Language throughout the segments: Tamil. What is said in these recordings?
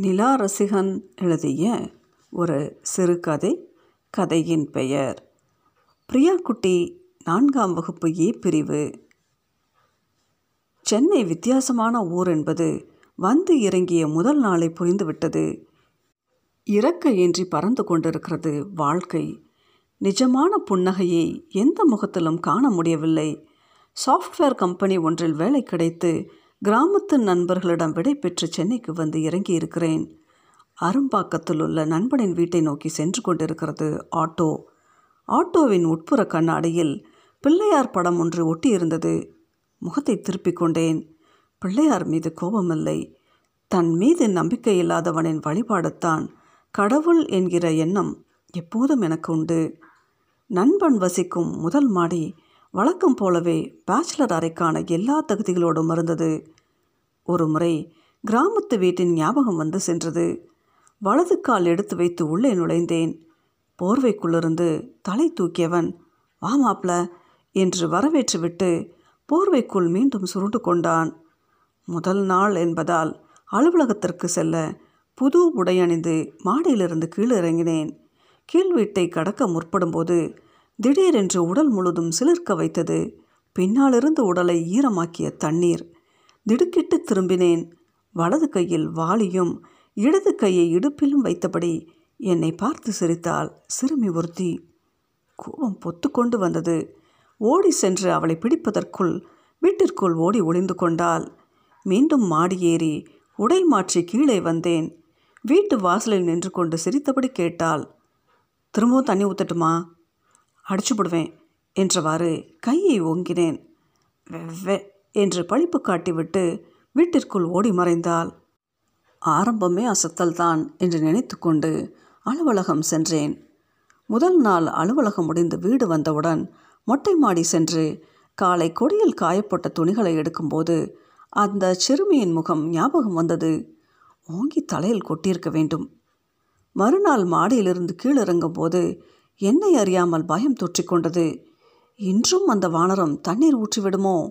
நிலா ரசிகன் எழுதிய ஒரு சிறுகதை கதையின் பெயர். பிரியா குட்டி நான்காம் வகுப்பு ஏ பிரிவு. சென்னை வித்தியாசமான ஊர் என்பது வந்து இறங்கிய முதல் நாளை புரிந்துவிட்டது இறக்கையின்றி பறந்து கொண்டிருக்கிறது வாழ்க்கை. நிஜமான புன்னகையை எந்த முகத்திலும் காண முடியவில்லை. சாஃப்ட்வேர் கம்பெனி ஒன்றில் வேலை கிடைத்து கிராமத்து நண்பர்களிடம் விடை பெற்று சென்னைக்கு வந்து இறங்கி இருக்கிறேன் அரும்பாக்கத்தில் உள்ள நண்பனின் வீட்டை நோக்கி சென்று கொண்டிருக்கிறது ஆட்டோ. ஆட்டோவின் உட்புற கண்ணாடியில் பிள்ளையார் படம் ஒன்று ஒட்டியிருந்தது. முகத்தை திருப்பிக் கொண்டேன். பிள்ளையார் மீது கோபமில்லை. தன் மீது நம்பிக்கை இல்லாதவனின் வழிபாடுத்தான் கடவுள் என்கிற எண்ணம் எப்போதும் எனக்கு உண்டு. நண்பன் வசிக்கும் முதல் மாடி வழக்கம் போலவே பேச்சுலர் அறைக்கான எல்லா தகுதிகளோடும் இருந்தது. ஒரு முறை கிராமத்து வீட்டின் ஞாபகம் வந்து சென்றது. வலது கால் எடுத்து வைத்து உள்ளே நுழைந்தேன். போர்வைக்குள்ளிருந்து தலை தூக்கியவன் வா மாப்ள என்று வரவேற்றுவிட்டு போர்வைக்குள் மீண்டும் சுருண்டு கொண்டான். முதல் நாள் என்பதால் அலுவலகத்திற்கு செல்ல புது உடையணிந்து மாடியிலிருந்து கீழிறங்கினேன். கீழ் வீட்டை கடக்க முற்படும்போது திடீரென்று உடல் முழுதும் சிலிர்க்க வைத்தது. பின்னாலிருந்து உடலை ஈரமாக்கிய தண்ணீர். திடுக்கிட்டு திரும்பினேன். வலது கையில் வாளியும் இடது கையை இடுப்பிலும் வைத்தபடி என்னை பார்த்து சிரித்தாள் சிறுமி ஒருத்தி. கோபம் பொத்துக்கொண்டு வந்தது. ஓடி சென்று அவளை பிடிப்பதற்குள் வீட்டிற்குள் ஓடி ஒளிந்து கொண்டாள். மீண்டும் மாடி ஏறி உடை மாற்றி கீழே வந்தேன். வீட்டு வாசலில் நின்று கொண்டு சிரித்தபடி கேட்டாள் திரும்பவும் தண்ணி ஊற்றட்டுமா அடிச்சு போடுவேன் என்றவாறு கையை ஓங்கினேன். வெவ்வே என்று பழிப்பு காட்டிவிட்டு வீட்டிற்குள் ஓடி மறைந்தாள். ஆரம்பமே அசத்தல்தான் என்று நினைத்து கொண்டு அலுவலகம் சென்றேன். முதல் நாள் அலுவலகம் முடிந்து வீடு வந்தவுடன் மொட்டை மாடி சென்று காலை கொடியில் காயப்பட்ட துணிகளை எடுக்கும்போது அந்த சிறுமியின் முகம் ஞாபகம் வந்தது. ஓங்கி தலையில் கொட்டியிருக்க வேண்டும். மறுநாள் மாடியிலிருந்து கீழிறங்கும் போது என்னை அறியாமல் பயம் தொற்றிக்கொண்டது இன்றும் அந்த வானரம் தண்ணீர் ஊற்றிவிடுமோ?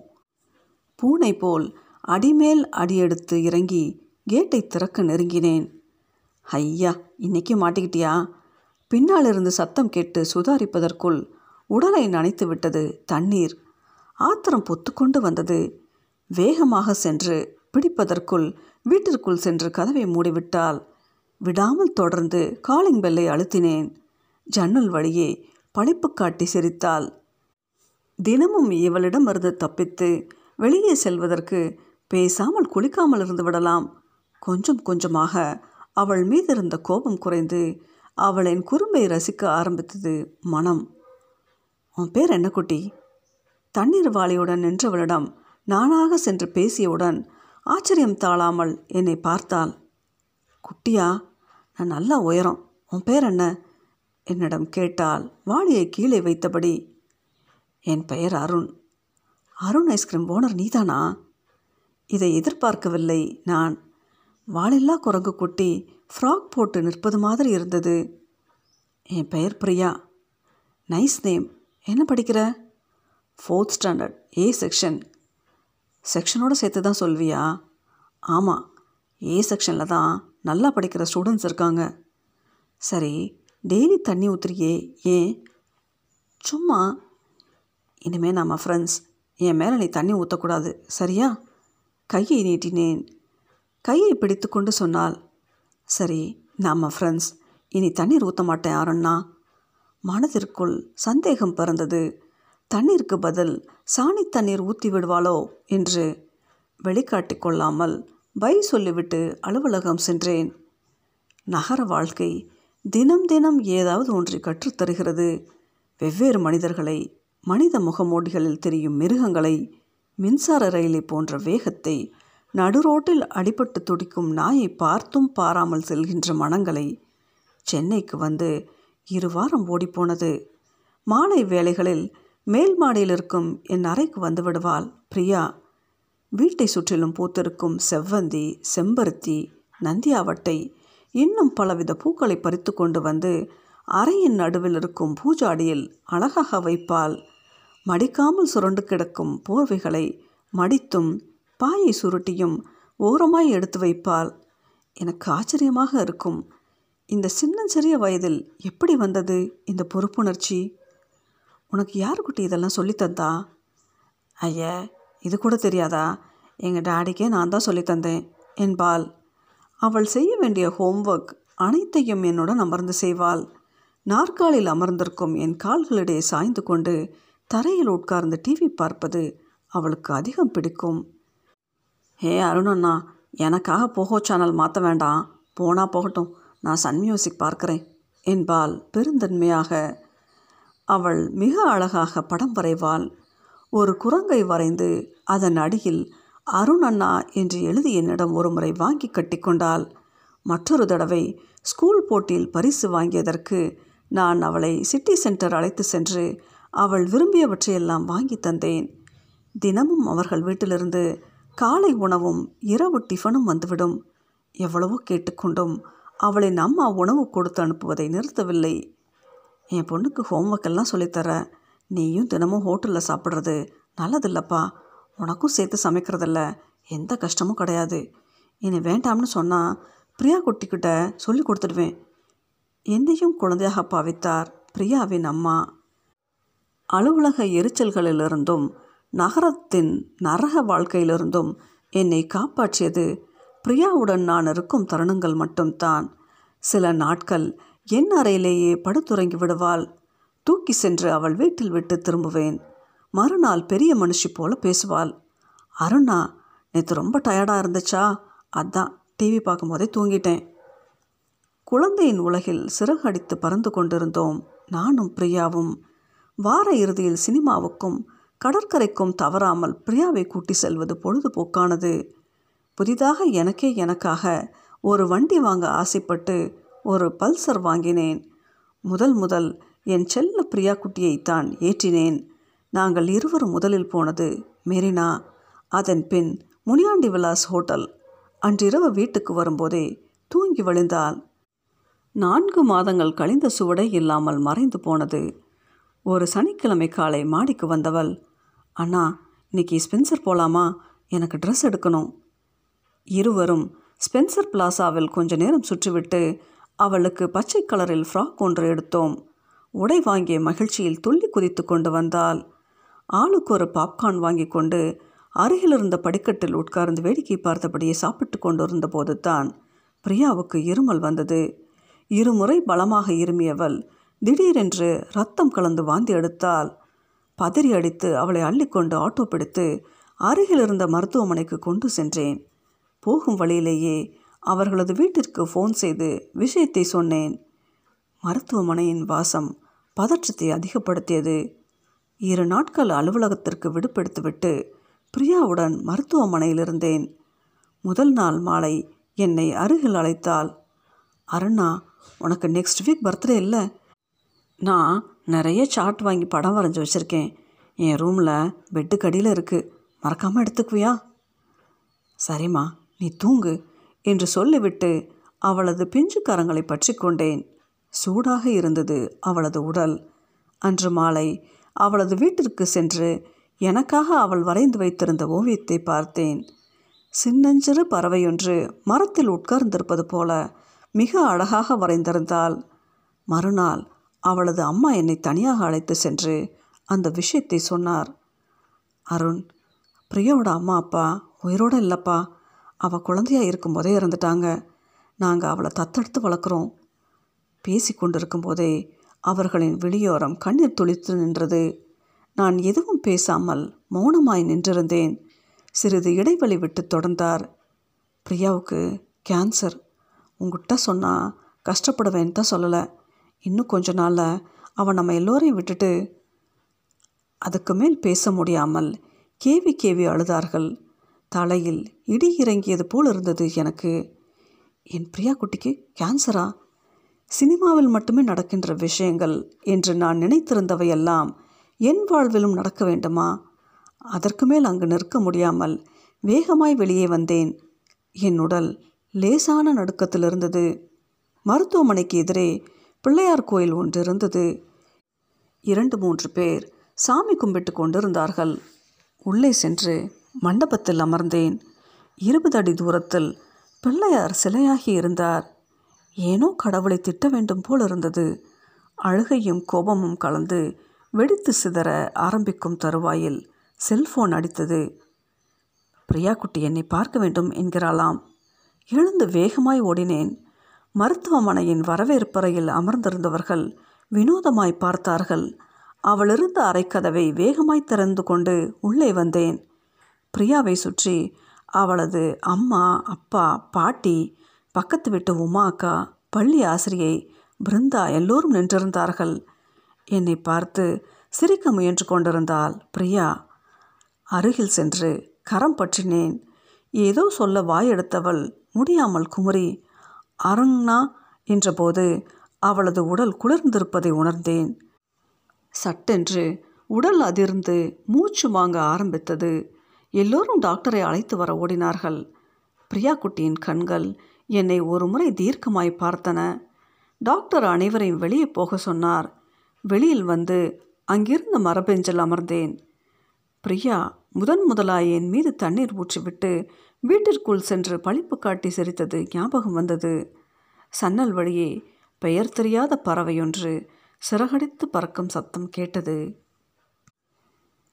பூனை போல் அடிமேல் அடியெடுத்து இறங்கி கேட்டை திறக்க நெருங்கினேன். ஐயா இன்னைக்கு மாட்டிக்கிட்டியா? பின்னாலிருந்து சத்தம் கேட்டு சுதாரிப்பதற்குள் உடலை நனைத்து விட்டது தண்ணீர். ஆத்திரம் பொத்துக்கொண்டு வந்தது. வேகமாக சென்று பிடிப்பதற்குள் வீட்டிற்குள் சென்று கதவை மூடிவிட்டால் விடாமல் தொடர்ந்து காலிங் பெல்லை அழுத்தினேன். ஜன்னல் வழியே பழிப்பு காட்டி சிரித்தாள். தினமும் இவளிடமிருந்து தப்பித்து வெளியே செல்வதற்கு பேசாமல் குளிக்காமல் இருந்து விடலாம். கொஞ்சம் கொஞ்சமாக அவள் மீது இருந்த கோபம் குறைந்து அவளின் குறும்பை ரசிக்க ஆரம்பித்தது மனம். உன் பேர் என்ன குட்டி? தண்ணீர் வாளியுடன் நின்றவளிடம் நானாக சென்று பேசியவுடன் ஆச்சரியம் தாழாமல் என்னை பார்த்தாள். குட்டியா நான் நல்லா உயரம். உன் பேர் என்ன? என்னிடம் கேட்டால் வாளியை கீழே வைத்தபடி என் பெயர் அருண். அருண் ஐஸ்கிரீம் ஓனர் நீதானா? இதை எதிர்பார்க்கவில்லை. நான் வாளில்லா குரங்கு குட்டி ஃப்ராக் போட்டு நிற்பது மாதிரி இருந்தது. என் பெயர் பிரியா. Nice name. என்ன படிக்கிற? Fourth standard. A section. செக்ஷனோடு சேர்த்து தான் சொல்வியா? ஆமாம் ஏ செக்ஷனில் தான் நல்லா படிக்கிற ஸ்டூடெண்ட்ஸ் இருக்காங்க. சரி. டெய்லி தண்ணி ஊற்றுறியே ஏன்? சும்மா இனிமேல் நம்ம ஃப்ரெண்ட்ஸ் என் மேலே நீ தண்ணி ஊற்றக்கூடாது சரியா? கையை நீட்டினேன். கையை பிடித்து கொண்டு சொன்னால் சரி நம்ம ஃப்ரெண்ட்ஸ் இனி தண்ணீர் ஊற்ற மாட்டேன் யாருன்னா மனதிற்குள் சந்தேகம் பிறந்தது. தண்ணீருக்கு பதில் சாணி தண்ணீர் ஊற்றி விடுவாளோ? என்று வெளிக்காட்டி கொள்ளாமல் பை சொல்லிவிட்டு அலுவலகம் சென்றேன். நகர வாழ்க்கை தினம் தினம் ஏதாவது ஒன்றை கற்றுத்தருகிறது. வெவ்வேறு மனிதர்களை மனித முகமூடிகளில் தெரியும் மிருகங்களை மின்சார ரயிலை போன்ற வேகத்தை நடுரோட்டில் அடிபட்டு துடிக்கும் நாயை பார்த்தும் பாராமல் செல்கின்ற மனங்களை சென்னைக்கு வந்து இரு வாரம் ஓடிப்போனது. மாலை வேளைகளில் மேல் மாடியில் இருக்கும் என் அறைக்கு வந்து விடுவாள் பிரியா. வீட்டை சுற்றிலும் பூத்திருக்கும் செவ்வந்தி செம்பருத்தி நந்தியாவட்டை இன்னும் பலவித பூக்களை பறித்து கொண்டு வந்து அறையின் நடுவில் இருக்கும் பூஜாடியில் அழகாக வைப்பாள். மடிக்காமல் சுரண்டு கிடக்கும் போர்வைகளை மடித்தும் பாயை சுருட்டியும் ஓரமாய் எடுத்து வைப்பாள். எனக்கு ஆச்சரியமாக இருக்கும். இந்த சின்னஞ்சிறிய வயதில் எப்படி வந்தது இந்த பொறுப்புணர்ச்சி? உனக்கு யாருக்குட்டி இதெல்லாம் சொல்லித் தந்தா? இது கூட தெரியாதா? எங்கள் டாடிக்கே நான் தான் சொல்லித்தந்தேன் என்பாள். அவள் செய்ய வேண்டிய ஹோம்ஒர்க் அனைத்தையும் என்னுடன் அமர்ந்து செய்வாள். நாற்காலில் அமர்ந்திருக்கும் என் கால்களிடையே சாய்ந்து கொண்டு தரையில் உட்கார்ந்து டிவி பார்ப்பது அவளுக்கு அதிகம் பிடிக்கும். ஹே அருணண்ணா எனக்காக போகோ சேனல் மாற்ற வேண்டாம். போனால் போகட்டும். நான் சன் மியூசிக் பார்க்குறேன் என்பாள் பெருந்தன்மையாக. அவள் மிக அழகாக படம் வரைவாள். ஒரு குரங்கை வரைந்து அதன் அடியில் அருண் அண்ணா என்று எழுதி என்னிடம் ஒரு முறை வாங்கி கட்டிக்கொண்டாள் மற்றொரு தடவை ஸ்கூல் போட்டியில் பரிசு வாங்கியதற்கு நான் அவளை சிட்டி சென்டர் அழைத்து சென்று அவள் விரும்பியவற்றையெல்லாம் வாங்கி தந்தேன். தினமும் அவர்கள் வீட்டிலிருந்து காலை உணவும் இரவு டிஃபனும் வந்துவிடும். எவ்வளவோ கேட்டுக்கொண்டும் அவளின் அம்மா உணவு கொடுத்து அனுப்புவதை நிறுத்தவில்லை. என் பொண்ணுக்கு ஹோம்ஒர்க் எல்லாம் சொல்லித்தர நீயும் தினமும் ஹோட்டலில் சாப்பிட்றது நல்லதில்லப்பா. உனக்கும் சேர்த்து சமைக்கிறதில்ல. எந்த கஷ்டமும் கிடையாது. இனி வேண்டாம்னு சொன்னால் பிரியா குட்டிக்கிட்ட சொல்லி கொடுத்துடுவேன். என்னையும் குழந்தையாக பாவித்தார் பிரியாவின் அம்மா. அலுவலக எரிச்சல்களிலிருந்தும் நகரத்தின் நரக வாழ்க்கையிலிருந்தும் என்னை காப்பாற்றியது பிரியாவுடன் நான் இருக்கும் தருணங்கள் மட்டும்தான். சில நாட்கள் என் அறையிலேயே படுத்துறங்கி விடுவாள் தூக்கி சென்று அவள் வீட்டில் விட்டு திரும்புவேன். மறுநாள் பெரிய மனுஷி போல் பேசுவாள். அருணா நேற்று ரொம்ப டயர்டாக இருந்துச்சா? அதான் டிவி பார்க்கும்போதே தூங்கிட்டேன். குழந்தையின் உலகில் சிறகடித்து பறந்து கொண்டிருந்தோம். நானும் பிரியாவும். வார இறுதியில் சினிமாவுக்கும் கடற்கரைக்கும் தவறாமல் பிரியாவை கூட்டி செல்வது பொழுதுபோக்கானது. புதிதாக எனக்கே எனக்காக ஒரு வண்டி வாங்க ஆசைப்பட்டு ஒரு பல்சர் வாங்கினேன். முதல் முதல் என் செல்ல பிரியா குட்டியைத்தான் ஏற்றினேன். நாங்கள் இருவரும் முதலில் போனது மெரினா அதன் பின் முனியாண்டி விலாஸ் ஹோட்டல். அன்றிரவு வீட்டுக்கு வரும்போதே தூங்கி வழிந்தால் நான்கு மாதங்கள் கழிந்த சுவடை இல்லாமல் மறைந்து போனது. ஒரு சனிக்கிழமை காலை மாடிக்கு வந்தவள் அண்ணா இன்னைக்கு ஸ்பென்சர் போகலாமா எனக்கு ட்ரெஸ் எடுக்கணும். இருவரும் ஸ்பென்சர் பிளாசாவில் கொஞ்ச நேரம் சுற்றிவிட்டு அவளுக்கு பச்சை கலரில் ஃப்ராக் ஒன்று எடுத்தோம். உடை வாங்கிய மகிழ்ச்சியில் துள்ளி குதித்து கொண்டு வந்தாள். ஆளுக்கு ஒரு பாப்கார்ன் வாங்கி கொண்டு அருகில் இருந்த படிக்கட்டில் உட்கார்ந்து வேடிக்கை பார்த்தபடியே சாப்பிட்டு கொண்டிருந்த போது தான் பிரியாவுக்கு இருமல் வந்தது. இருமுறை பலமாக இருமியவள் திடீரென்று ரத்தம் கலந்து வாந்தி எடுத்தால் பதறி அடித்து அவளை அள்ளிக்கொண்டு ஆட்டோ பிடித்து அருகில் இருந்த மருத்துவமனைக்கு கொண்டு சென்றேன். போகும் வழியிலேயே அவர்களது வீட்டிற்கு ஃபோன் செய்து விஷயத்தை சொன்னேன். மருத்துவமனையின் வாசம் பதற்றத்தை அதிகப்படுத்தியது. இரு நாட்கள் அலுவலகத்திற்கு விடுப்பெடுத்துவிட்டு பிரியாவுடன் மருத்துவமனையில் இருந்தேன். முதல் நாள் மாலை என்னை அருகில் அழைத்தாள். அருணா உனக்கு நெக்ஸ்ட் வீக் பர்த்டே இல்லை. நான் நிறைய சார்ட் வாங்கி படம் வரைஞ்சி வச்சுருக்கேன். என் ரூமில் பெட்டுக்கு அடியில் இருக்குது மறக்காமல் எடுத்துக்குவியா? சரிம்மா நீ தூங்கு என்று சொல்லிவிட்டு அவளது பிஞ்சு பற்றி கொண்டேன். சூடாக இருந்தது அவளது உடல். அன்று மாலை அவளது வீட்டிற்கு சென்று எனக்காக அவள் வரைந்து வைத்திருந்த ஓவியத்தை பார்த்தேன். சின்னஞ்சிறு பறவையொன்று மரத்தில் உட்கார்ந்திருப்பது போல மிக அழகாக வரைந்திருந்தாள். மறுநாள் அவளது அம்மா என்னை தனியாக அழைத்து சென்று அந்த விஷயத்தை சொன்னார். அருண் பிரியாவோட அம்மா அப்பா உயிரோடு இல்லைப்பா. அவள் குழந்தையா இருக்கும்போதே இறந்துட்டாங்க. நாங்கள் அவளை தத்தெடுத்து வளர்க்குறோம். பேசி கொண்டிருக்கும்போதே அவர்களின் வெளியோரம் கண்ணீர் துளித்து நின்றது. நான் எதுவும் பேசாமல் மௌனமாய் நின்றிருந்தேன். சிறிது இடைவெளி விட்டு தொடர்ந்தார். பிரியாவுக்கு கேன்சர். உங்ககிட்ட சொன்னால் கஷ்டப்படுவேன்னு தான் சொல்லலை. இன்னும் கொஞ்ச நாளில் அவன் நம்ம எல்லோரையும் விட்டுட்டு அதுக்கு மேல் பேச முடியாமல் கேவி கேவி அழுதார்கள். தலையில் இடி இறங்கியது போல் இருந்தது எனக்கு. என் பிரியா குட்டிக்கு கேன்சரா? சினிமாவில் மட்டுமே நடக்கின்ற விஷயங்கள் என்று நான் நினைத்திருந்தவையெல்லாம் என் வாழ்விலும் நடக்க வேண்டுமா? அதற்கு மேல் அங்கு நிற்க முடியாமல் வேகமாய் வெளியே வந்தேன். என் உடல் லேசான நடுக்கத்தில் இருந்தது. மருத்துவமனைக்கு எதிரே பிள்ளையார் கோயில் ஒன்று இருந்தது. இரண்டு மூன்று பேர் சாமி கும்பிட்டு கொண்டிருந்தார்கள். உள்ளே சென்று மண்டபத்தில் அமர்ந்தேன். இருபது அடி தூரத்தில் பிள்ளையார் சிலையாகி இருந்தார். ஏனோ கடவுளை திட்ட வேண்டும் போல் இருந்தது. அழுகையும் கோபமும் கலந்து வெடித்து சிதற ஆரம்பிக்கும் தருவாயில் செல்போன் அடித்தது. பிரியா குட்டி என்னை பார்க்க வேண்டும் என்கிறாளாம். எழுந்து வேகமாய் ஓடினேன். மருத்துவமனையின் வரவேற்பறையில் அமர்ந்திருந்தவர்கள் வினோதமாய் பார்த்தார்கள். அவளிருந்த அறைக்கதவை வேகமாய் திறந்து கொண்டு உள்ளே வந்தேன். பிரியாவை சுற்றி அவளது அம்மா அப்பா பாட்டி பக்கத்து வீட்டு உமா அக்கா பள்ளி ஆசிரியை பிருந்தா எல்லோரும் நின்றிருந்தார்கள். என்னை பார்த்து சிரிக்க முயன்று கொண்டிருந்தாள் பிரியா. அருகில் சென்று கரம் பற்றினேன். ஏதோ சொல்ல வாயெடுத்தவள் முடியாமல் குமுறி அரங்னா என்றபோது அவளது உடல் குளிர்ந்திருப்பதை உணர்ந்தேன். சட்டென்று உடல் அதிர்ந்து மூச்சு வாங்க ஆரம்பித்தது. எல்லோரும் டாக்டரை அழைத்து வர ஓடினார்கள். பிரியா குட்டியின் கண்கள் என்னை ஒரு முறை தீர்க்கமாய் பார்த்தன. டாக்டர் அனைவரையும் வெளியே போக சொன்னார். வெளியில் வந்து அங்கிருந்த மரபெஞ்சில் அமர்ந்தேன். பிரியா முதன் முதலாய் என் மீது தண்ணீர் ஊற்றிவிட்டு வீட்டிற்குள் சென்று பழிப்பு காட்டி சிரித்தது ஞாபகம் வந்தது. சன்னல் வழியே பெயர் தெரியாத பறவையொன்று சிறகடித்து பறக்கும் சத்தம் கேட்டது.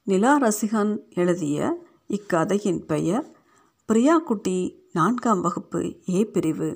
நிலா ரசிகன் எழுதிய இக்கதையின் பெயர் பிரியா குட்டி நான்காம் வகுப்பு ஏ பிரிவு.